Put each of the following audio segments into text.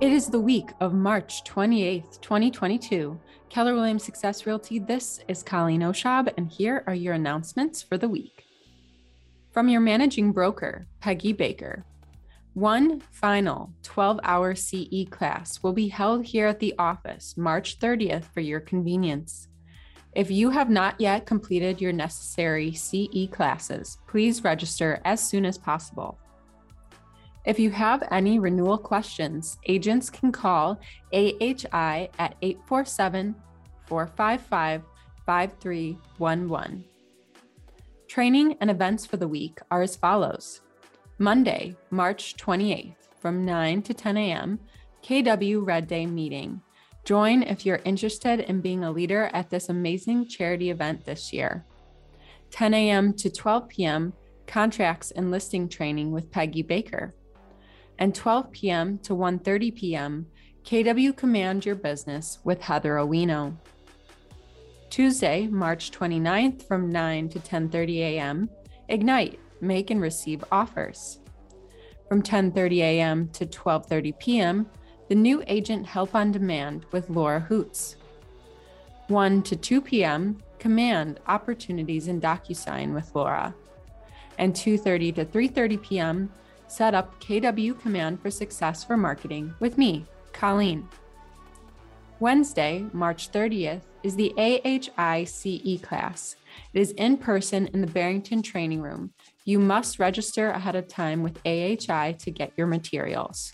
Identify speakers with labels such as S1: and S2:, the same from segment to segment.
S1: It is the week of March 28th, 2022. Keller Williams Success Realty. This is Colleen Oshab, and here are your announcements for the week. From your managing broker, Peggy Baker. One final 12 hour CE class will be held here at the office March 30th for your convenience. If you have not yet completed your necessary CE classes, please register as soon as possible. If you have any renewal questions, agents can call AHI at 847 455 5311. Training and events for the week are as follows Monday, March 28th, from 9 to 10 a.m., KW Red Day meeting. Join if you're interested in being a leader at this amazing charity event this year. 10 a.m. to 12 p.m., contracts and listing training with Peggy Baker and 12 p.m. to 1:30 p.m. KW Command Your Business with Heather Owino. Tuesday, March 29th from 9 to 10:30 a.m. Ignite, make and receive offers. From 10:30 a.m. to 12:30 p.m., the new agent help on demand with Laura Hoots. 1 to 2 p.m., command opportunities in DocuSign with Laura. And 2:30 to 3:30 p.m., set up KW Command for Success for Marketing with me, Colleen. Wednesday, March 30th, is the AHI CE class. It is in person in the Barrington Training Room. You must register ahead of time with AHI to get your materials.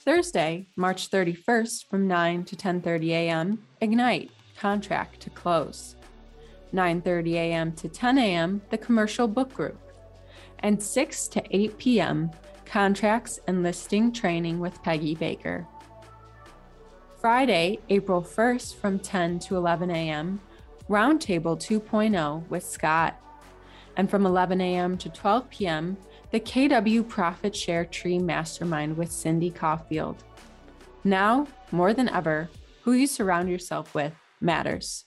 S1: Thursday, March 31st from 9 to 10:30 a.m. Ignite contract to close. 9:30 a.m. to 10 a.m. the commercial book group and 6 to 8 p.m. contracts and listing training with Peggy Baker. Friday, April 1st from 10 to 11 a.m., Roundtable 2.0 with Scott. And from 11 a.m. to 12 p.m., the KW Profit Share Tree Mastermind with Cindy Caulfield. Now, more than ever, who you surround yourself with matters.